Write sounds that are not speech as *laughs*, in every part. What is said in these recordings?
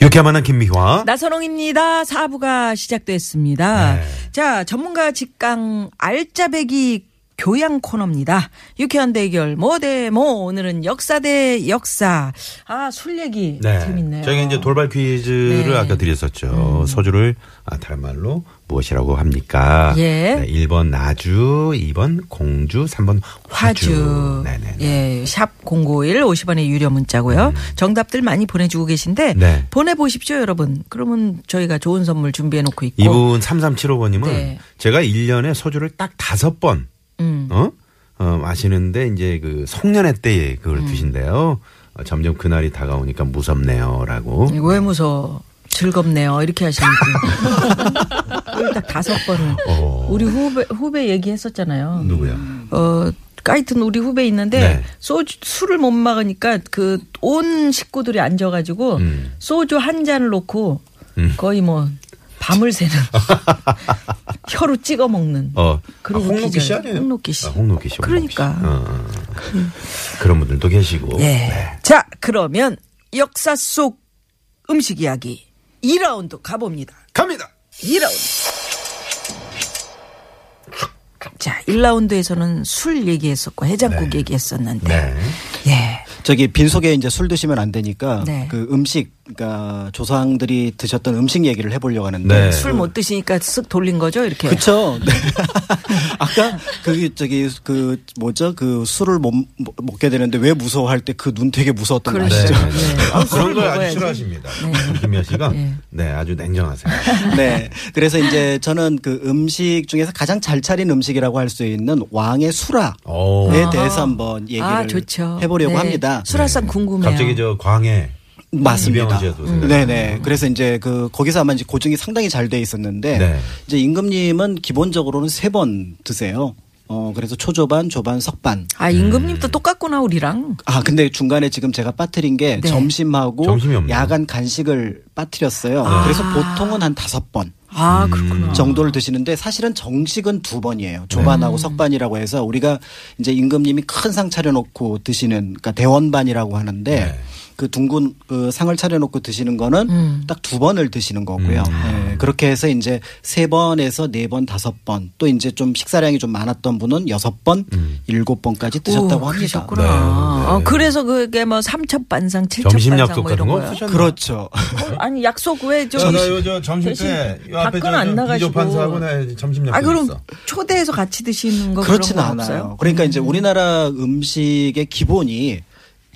유쾌한 만남 김미화. 나선홍입니다. 사부가 시작됐습니다. 네. 자, 전문가 직강 알짜배기 교양 코너입니다. 유쾌한 대결 뭐 대 뭐 오늘은 역사 대 역사. 아, 술 얘기 재밌네요. 저희가 이제 돌발 퀴즈를 네. 아까 드렸었죠. 소주를 아, 다른 말로 무엇이라고 합니까? 예. 네, 1번 나주, 2번 공주, 3번 화주. 화주. 네네. 예, 샵 051, 50원의 유료 문자고요. 정답들 많이 보내주고 계신데 음. 네. 보내보십시오, 여러분. 그러면 저희가 좋은 선물 준비해놓고 있고. 이분 3375번님은 네. 제가 1년에 소주를 딱 다섯 번, 음. 어? 어, 마시는데 이제 그 송년회 때 그걸 음. 드신대요. 어, 점점 그날이 다가오니까 무섭네요. 라고. 왜 무서워? 즐겁네요. 이렇게 하시는지. *laughs* 딱 다섯 번을. 어. 우리 후배, 후배 얘기했었잖아요. 누구야? 어, 하여튼 우리 후배 있는데 네. 소주, 술을 못 먹으니까 그 온 식구들이 앉아가지고 음. 소주 한 잔을 놓고 음. 거의 뭐 밤을 새는 *laughs* 혀로 찍어 먹는. 어. 그러고 아, 홍록기. 씨 아니에요? 홍록기 씨. 아, 홍록기 씨. 그러니까. 어, 어. 그런 분들도 계시고. 예. 네. 자, 그러면 역사 속 음식 이야기 2라운드 가봅니다. 갑니다. 2라운드. 자, 1라운드에서는 술 얘기했었고 해장국 네. 얘기했었는데. 네. 예. 저기 빈속에 이제 술 드시면 안 되니까 네. 그 음식 그러니까 조상들이 드셨던 음식 얘기를 해보려고 하는데 네. 술못 드시니까 쓱 돌린 거죠, 이렇게. 그쵸. 네. *laughs* *laughs* 아까 그 저기 그 뭐죠 그 술을 못 먹- 먹게 되는데 왜 무서워할 때 그 눈 되게 무서웠던 거 그러시죠. 아시죠? 예. 아, 어, 그런 걸 아주. 싫어하십니다. 김미아 씨가. 예. 네, 아주 냉정하세요. *laughs* 네. 그래서 이제 저는 그 음식 중에서 가장 잘 차린 음식이라고 할 수 있는 왕의 수라에 오. 대해서 한번 얘기를 아. 해보려고 네. 합니다. 수라상 궁금해요. 갑자기 저 광해. 맞습니다. 네네. 그래서 이제 그 거기서 아마 이제 고증이 상당히 잘 돼 있었는데 네. 이제 임금님은 기본적으로는 세 번 드세요. 어 그래서 초조반, 조반, 석반. 아, 임금님도 똑같구나, 우리랑. 아 근데 중간에 지금 제가 빠뜨린 게 네. 점심하고. 야간 간식을 빠뜨렸어요. 그래서 보통은 한 다섯 번 아, 그렇구나. 정도를 드시는데 사실은 정식은 두 번이에요. 조반하고 석반이라고 해서 우리가 이제 임금님이 큰 상 차려놓고 드시는 그러니까 대원반이라고 하는데 네. 그 둥근 그 상을 차려놓고 드시는 거는 음. 딱두 번을 드시는 거고요. 네, 그렇게 해서 이제 세 번에서 네 번, 다섯 번 또 이제 좀 식사량이 좀 많았던 분은 여섯 번, 일곱 번까지 드셨다고 오, 합니다. 그러셨구나. 네, 네. 어, 그래서 그게 뭐 삼첩 반상, 점심 칠첩반상 약속 뭐 같은 이런 거 거요. 그렇죠. 어, 아니 약속 왜좀 저, 나 요저 점심 때, 밖은 안 나가시고. 나 점심 약속 아 그럼 있어. 초대해서 같이 드시는 거 그렇지는 그런 거 않아요. 없어요? 그러니까 이제 우리나라 음식의 기본이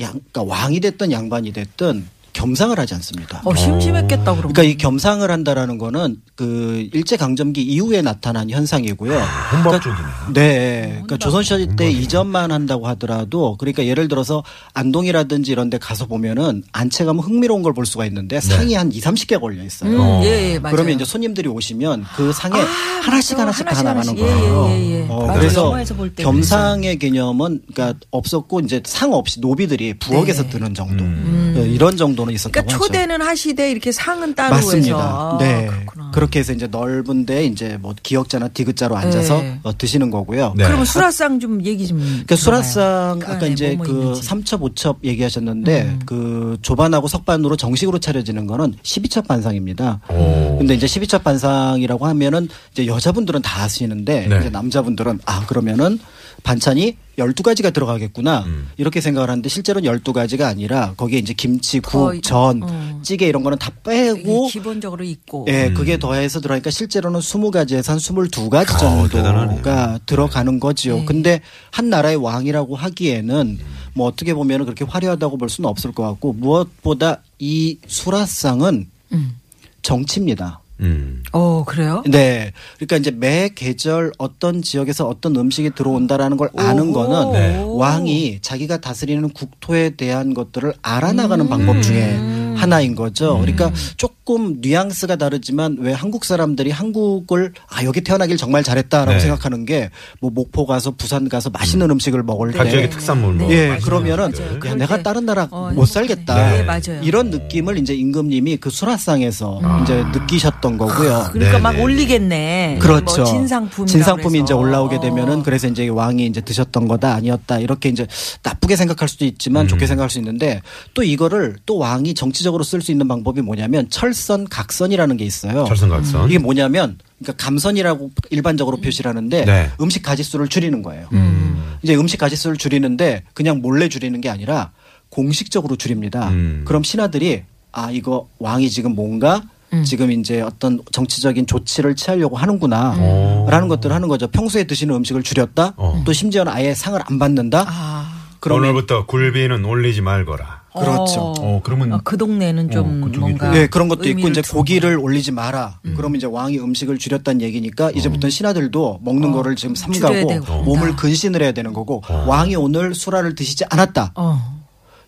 양, 그러니까 왕이 됐든 양반이 됐든 겸상을 하지 않습니다. 어 심심했겠다 그럼. 그러니까 이 겸상을 한다라는 거는 그 일제 강점기 이후에 나타난 현상이고요. 혼밥 쪽이네. 네. 그러니까 조선시대 때. 이전만 한다고 하더라도 그러니까 예를 들어서 안동이라든지 이런 데 가서 보면은 안채 가면 흥미로운 걸 볼 수가 있는데 상이 한 2, 30개 걸려 있어요. 음, 어. 예, 예, 맞아요. 그러면 이제 손님들이 오시면 그 상에 아, 하나씩. 하나씩 다 하나씩 나가는 하나씩. 거예요. 예, 예, 예. 어, 맞아. 그래서 겸상의 개념은 그러니까 없었고 이제 상 없이 노비들이 부엌에서 네. 드는 정도 음. 예, 이런 정도는 있었다고 그러니까 하죠. 초대는 하시되 이렇게 상은 따로 맞습니다. 해서. 아, 네. 그렇구나. 그렇게 해서 이제 넓은데 이제 뭐 기역자나 디귿자로 앉아서 네. 어, 드시는 거고요. 네. 그러면 수라상 좀 얘기 좀. 그러니까 수라상 그 아까 이제 뭐 뭐 그 있는지. 삼첩 오첩 얘기하셨는데 음. 그 조반하고 석반으로 정식으로 차려지는 거는 12첩 반상입니다. 오. 근데 이제 12첩 반상이라고 하면은 이제 여자분들은 다 아시는데 네. 이제 남자분들은 아 그러면은 반찬이 12가지가 들어가겠구나. 음. 이렇게 생각을 하는데 실제로는 12가지가 아니라 거기에 이제 김치, 국, 전, 어. 찌개 이런 거는 다 빼고 기본적으로 있고. 예, 음. 그게 더해서 들어가니까 실제로는 20가지에서 한 22가지 어, 대단하네요. 정도가 들어가는 거지요. 네. 근데 한 나라의 왕이라고 하기에는 뭐 어떻게 보면 그렇게 화려하다고 볼 수는 없을 것 같고 무엇보다 이 수라상은 음. 정치입니다. 음. 어 그래요? 네. 그러니까 이제 매 계절 어떤 지역에서 어떤 음식이 들어온다라는 걸 아는 오호. 거는 네. 왕이 자기가 다스리는 국토에 대한 것들을 알아나가는 방법 중에 하나인 거죠. 그러니까 조금 뉘앙스가 다르지만 왜 한국 사람들이 한국을 아 여기 태어나길 정말 잘했다라고 네. 생각하는 게 뭐 목포 가서 부산 가서 맛있는 음. 식을 먹을 때 각지의 특산물 뭐 예, 그러면은. 야, 내가 때. 다른 나라 어, 못 살겠다. 네, 맞아요. 이런 느낌을 이제 임금님이 그 수라상에서 이제 느끼셨던 거고요. 그러니까 네, 막 네. 올리겠네. 그렇죠. 뭐 진상품 진상품이 이제 올라오게 되면은 그래서 이제 왕이 이제 드셨던 거다 아니었다 이렇게 이제 나쁘게 생각할 수도 있지만 음. 좋게 생각할 수 있는데 또 이거를 또 왕이 정치적 으로 쓸 수 있는 방법이 뭐냐면 철선 각선이라는 게 있어요. 철선 각선. 이게 뭐냐면 그러니까 감선이라고 일반적으로 표시를 하는데 네. 음식 가짓수를 줄이는 거예요. 음. 이제 음식 가짓수를 줄이는데 그냥 몰래 줄이는 게 아니라 공식적으로 줄입니다. 음. 그럼 신하들이 아 이거 왕이 지금 뭔가 지금 이제 어떤 정치적인 조치를 취하려고 하는구나 오. 라는 것들을 하는 거죠. 평소에 드시는 음식을 줄였다 어. 또 심지어는 아예 상을 안 받는다 아. 그러면 오늘부터 굴비는 올리지 말거라. 그렇죠. 어, 그러면 아, 그 동네는 좀 어, 뭔가 네, 그런 것도 있고 이제 고기를 올리지 마라. 그러면 이제 왕이 음식을 줄였다는 얘기니까 이제부터 신하들도 먹는 거를 지금 삼가고. 몸을 근신을 해야 되는 거고 왕이 오늘 수라를 드시지 않았다. 어.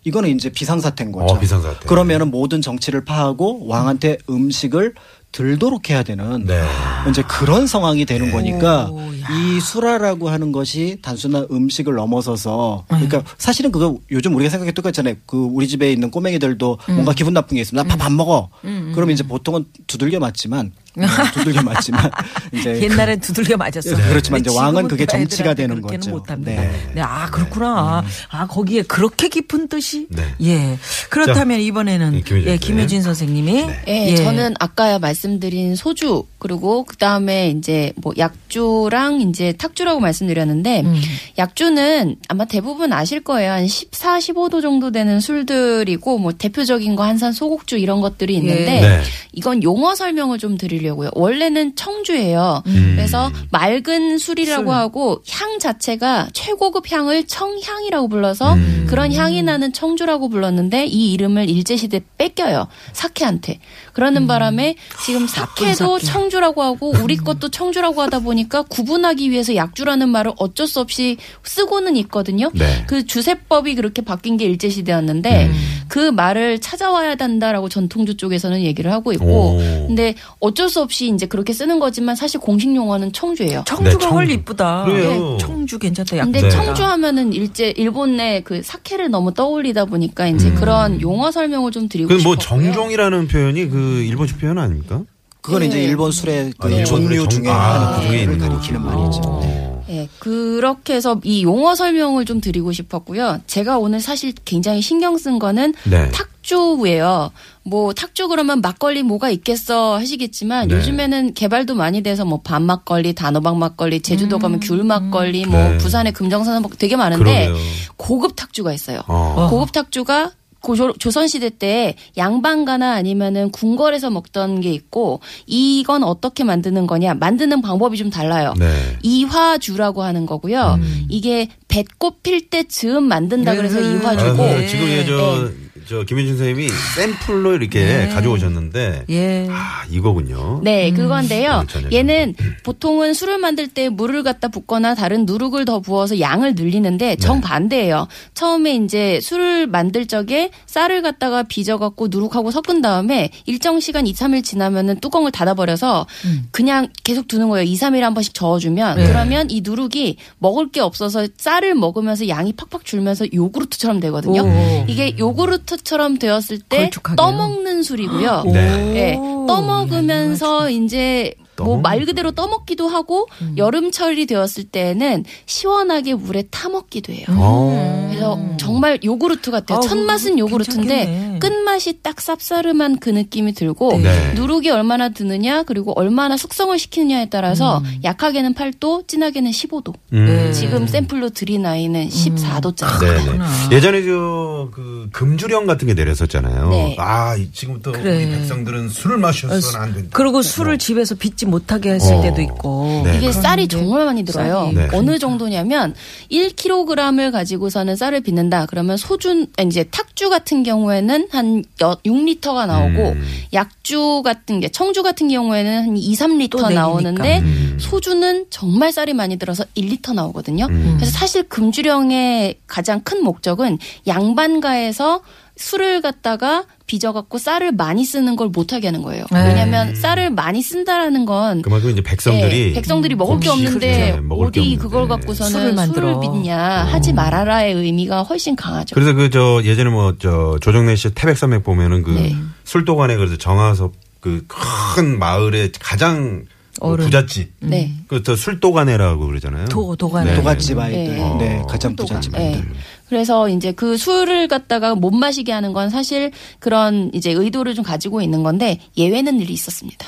이거는 이제 비상사태인 거죠. 어, 비상사태. 그러면은 모든 정치를 파하고 왕한테 음식을 들도록 해야 되는 네. 이제 그런 상황이 되는 거니까 오, 야. 이 수라라고 하는 것이 단순한 음식을 넘어서서 그러니까 사실은 그거 요즘 우리가 생각해 똑같잖아요. 그 우리 집에 있는 꼬맹이들도 뭔가 기분 나쁜 게 있으면 나 밥 안 먹어. 그러면 이제 보통은 두들겨 맞지만 음, 두들겨 맞지만 *laughs* 이제 옛날엔 두들겨 맞았어. 네, 그렇지만 이제 왕은 그게 또 정치가 되는 거죠. 못합니다. 네. 네. 아 그렇구나. 아 거기에 그렇게 깊은 뜻이. 네. 예. 그렇다면 이번에는 예, 김효진 예. 김효진 선생님이 예, 저는 아까 말씀드린 소주 그리고 그 다음에 이제 뭐 약주랑 이제 탁주라고 말씀드렸는데 음. 약주는 아마 대부분 아실 거예요. 한 14, 15도 정도 되는 술들이고 뭐 대표적인 거 한산 소곡주 이런 것들이 있는데 네. 이건 용어 설명을 좀 드 리려고요. 원래는 청주예요. 음. 그래서 맑은 술이라고 술. 하고 향 자체가 최고급 향을 청향이라고 불러서 음. 그런 향이 나는 청주라고 불렀는데 이 이름을 일제 시대 뺏겨요. 사케한테. 그러는 바람에 지금 사케도 사케. 청주라고 하고 우리 것도 청주라고 하다 보니까 구분하기 위해서 약주라는 말을 어쩔 수 없이 쓰고는 있거든요. 네. 그 주세법이 그렇게 바뀐 게 일제 시대였는데 음. 그 말을 찾아와야 된다라고 전통주 쪽에서는 얘기를 하고 있고 오. 근데 어쩔 수 없이 이제 그렇게 쓰는 거지만 사실 공식 용어는 청주예요. 청주가 네, 청주. 헐 이쁘다. 그래요. 네, 청주 괜찮다. 약. 근데 네. 청주 하면은 일제 일본의 그 사케를 너무 떠올리다 보니까 이제 그런 용어 설명을 좀 드리고 그 뭐. 정종이라는 표현이 그 일본식 표현 아닙니까? 그건 이제 네. 일본 술의 그 아, 일본 종류 정- 중에 아, 그 중에 하나를 있는 가리키는. 말이죠. 어. 예, 그렇게 해서 이 용어 설명을 좀 드리고 싶었고요. 제가 오늘 사실 굉장히 신경 쓴 거는 네. 탁주예요. 뭐 탁주 그러면 막걸리 뭐가 있겠어 하시겠지만 네. 요즘에는 개발도 많이 돼서 뭐 밤막걸리, 단호박 막걸리, 제주도 가면 귤 막걸리, 뭐 네. 부산에 금정산 막 되게 많은데 그러게요. 고급 탁주가 있어요. 어. 고급 탁주가 고조, 조선시대 때 양반가나 아니면은 궁궐에서 먹던 게 있고 이건 어떻게 만드는 거냐 만드는 방법이 좀 달라요. 네. 이화주라고 하는 거고요. 이게 배꽃 필때 즈음 만든다 그래서 네. 이화주고 아유, 지금 예, 저, 네. 저 김현준 선생님이 샘플로 이렇게 가져오셨는데 예. 아 이거군요. 네, 그건데요. 음, 얘는 보통은 술을 만들 때 물을 갖다 붓거나 다른 누룩을 더 부어서 양을 늘리는데 정반대예요. 처음에 이제 술을 만들 적에 쌀을 갖다가 빚어 갖고 누룩하고 섞은 다음에 일정 시간 2, 3일 지나면은 뚜껑을 닫아 버려서 그냥 계속 두는 거예요. 2, 3일에 한 번씩 저어 주면. 네. 그러면 이 누룩이 먹을 게 없어서 쌀을 먹으면서 양이 팍팍 줄면서 요구르트처럼 되거든요. 오. 이게 요구르트 처럼 되었을 때 걸쭉하게. 떠먹는 술이고요. 네. 예, 떠먹으면서 이제 뭐 말 그대로 떠먹기도 하고 음. 여름철이 되었을 때는 시원하게 물에 타먹기도 해요. 어. 그래서 정말 요구르트 같아요. 음. 첫 맛은 요구르트인데 괜찮겠네. 끝맛이 딱 쌉싸름한 그 느낌이 들고 네. 누룩이 얼마나 드느냐 그리고 얼마나 숙성을 시키느냐에 따라서 음. 약하게는 8도, 진하게는 15도. 음. 지금 샘플로 드린 아이는 14도짜리. 네네. 예전에 저그 금주령 같은 게 내렸었잖아요. 네. 아 이- 지금부터 그래. 우리 백성들은 술을 마셔서는 안 된다. 그리고 술을 집에서 빚지 못하게 했을 어. 때도 있고. 네. 이게 쌀이 게 정말 많이 들어요. 쌀이 네. 어느 정도냐면 1kg을 가지고서는 쌀을 빚는다. 그러면 소주 이제 탁주 같은 경우에는 한 6리터가 나오고 음. 약주 같은 게 청주 같은 경우에는 한 2, 3리터 또 내리니까. 나오는데 음. 소주는 정말 쌀이 많이 들어서 1리터 나오거든요. 음. 그래서 사실 금주령의 가장 큰 목적은 양반가에서 술을 갖다가 빚어갖고 쌀을 많이 쓰는 걸 못하게 하는 거예요. 네. 왜냐하면 쌀을 많이 쓴다라는 건 그만큼 이제 백성들이 예, 백성들이 먹을 게 없는데 그렇죠. 먹을 게 어디 없는데. 그걸 갖고서는 술을 술을, 만들어. 빚냐 하지 말아라의 의미가 훨씬 강하죠. 그래서 그 저 예전에 뭐 저 조정래 씨 태백산맥 보면은 그 네. 술도관에 그래서 정화섭 그 큰 마을의 가장 뭐 어른. 부잣집 네. 그저 술도가네라고 그러잖아요. 도- 도가네. 네. 도가집 아이들. 네. 네. 어. 가장 또 부잣집 가- 아이들. 예. 그래서 이제 그 술을 갖다가 못 마시게 하는 건 사실 그런 이제 의도를 좀 가지고 있는 건데 예외는 일이 있었습니다.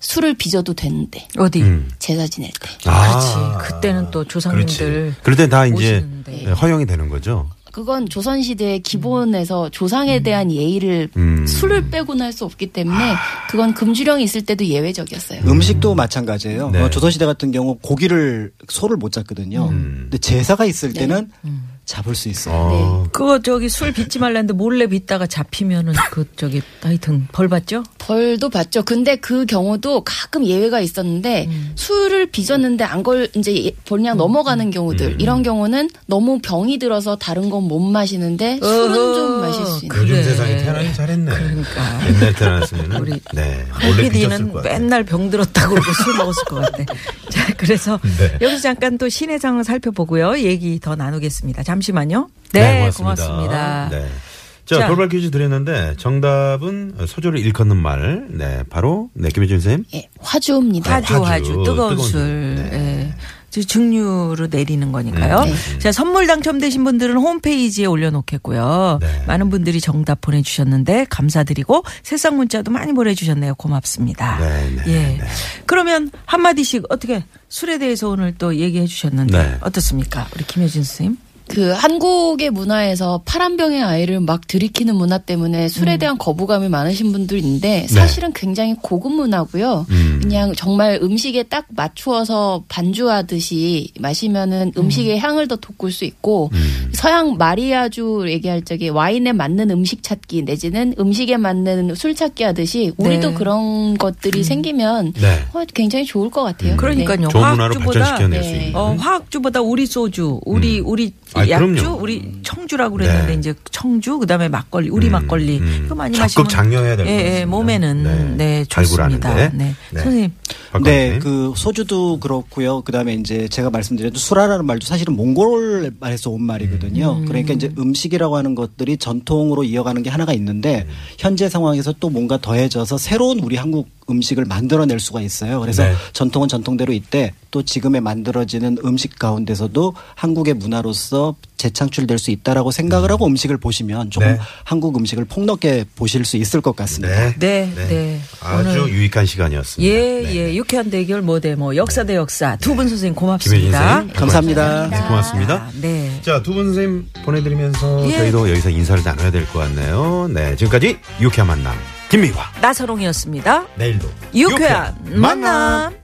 술을 빚어도 되는데 어디? 음. 제사 지낼 때. 그렇지. 그때는 또. 조상님들 그럴 땐다 이제 오시는데. 네, 허용이 되는 거죠. 그건 조선 시대의 기본에서 조상에 대한 예의를 음. 술을 빼고는 할 수 없기 때문에 그건 금주령이 있을 때도 예외적이었어요. 음 식도 마찬가지예요. 네. 어, 조선 시대 같은 경우 고기를 소를 못 잡거든요. 근데 제사가 있을 때는 잡을 수 있어요. 어, 그거 저기 술 빚지 말라는데 몰래 빚다가 잡히면은 그 저기 하여튼 벌 받죠? 벌도 받죠. 근데 그 경우도 가끔 예외가 있었는데 술을 빚었는데 안 걸 이제 예- 그냥 넘어가는 경우들 이런 경우는 너무 병이 들어서 다른 건 못 마시는데 술은 좀 마실 수 있는. 요즘 그래. 세상에 태어나기 잘했네. 그러니까. 옛날 태어났으면 우리 네 원래 빚었을 것 같아. 맨날 병 들었다고 그러고 술 먹었을 것 같아. 자, *laughs* 그래서 네. 여기서 잠깐 또 시내 상황 살펴보고요. 얘기 더 나누겠습니다. 잠시만요. 네, 네, 고맙습니다. 고맙습니다. 네. 자, 자. 돌발 퀴즈 드렸는데 정답은 소주를 일컫는 말. 네, 바로 네, 김혜준 쌤. 예, 화주입니다. 화주, 화주, 화주, 뜨거운 뜨거운 술. 술. 네. 증류로 내리는 거니까요. 네. 자, 선물 당첨되신 분들은 홈페이지에 올려놓겠고요. 네. 많은 분들이 정답 보내주셨는데 감사드리고 새싹 문자도 많이 보내주셨네요. 고맙습니다. 네, 네, 예. 네. 그러면 한마디씩 어떻게 술에 대해서 오늘 또 얘기해 주셨는데 네. 어떻습니까? 우리 김효진 선생님. 그 한국의 문화에서 파란병의 아이를 막 들이키는 문화 때문에 음. 술에 대한 거부감이 많으신 분들이 있는데 사실은 굉장히 고급 문화고요. 네. 음. 그냥 정말 음식에 딱 맞추어서 반주하듯이 마시면은 음식의 향을 더 돋굴 수 있고 음. 서양 마리아주 얘기할 적에 와인에 맞는 음식 찾기 내지는 음식에 맞는 술 찾기 하듯이 우리도 네. 그런 것들이 생기면 네. 어, 굉장히 좋을 것 같아요. 그러니까요. 화학주보다 발전시켜낼 수 네. 있는. 어, 화학주보다 우리 소주, 우리 우리 아이, 약주, 그럼요. 우리 청주라고 그랬는데 네. 이제 청주 그다음에 막걸리, 우리 음, 막걸리 음. 이거 많이 적극 마시면 장려해야 될것 예, 예, 같습니다. 몸에는 네. 네, 좋습니다. 네. 네. 선생님. 네. 그 소주도 그렇고요. 그다음에 이제 제가 말씀드렸던 수라라는 말도 사실은 몽골 말에서 온 말이거든요. 그러니까 이제 음식이라고 하는 것들이 전통으로 이어가는 게 하나가 있는데 현재 상황에서 또 뭔가 더해져서 새로운 우리 한국 음식을 만들어낼 수가 있어요. 그래서 네. 전통은 전통대로 있대 또 지금에 만들어지는 음식 가운데서도 한국의 문화로서 재창출될 수 있다라고 생각을 하고 음식을 보시면 조금 네. 한국 음식을 폭넓게 보실 수 있을 것 같습니다. 네. 네, 네. 아주 오늘 유익한 시간이었습니다. 예, 네. 예. 유쾌한 대결 뭐대 뭐 역사 대 역사 두 분 선생님 고맙습니다. 선생님. 감사합니다. 네, 고맙습니다. 아, 네. 자, 두 분 선생님 보내드리면서 예. 저희도 여기서 인사를 나눠야 될 것 같네요. 네, 지금까지 유쾌한 만남 김미화. 나서롱이었습니다. 내일도 유쾌한 만남.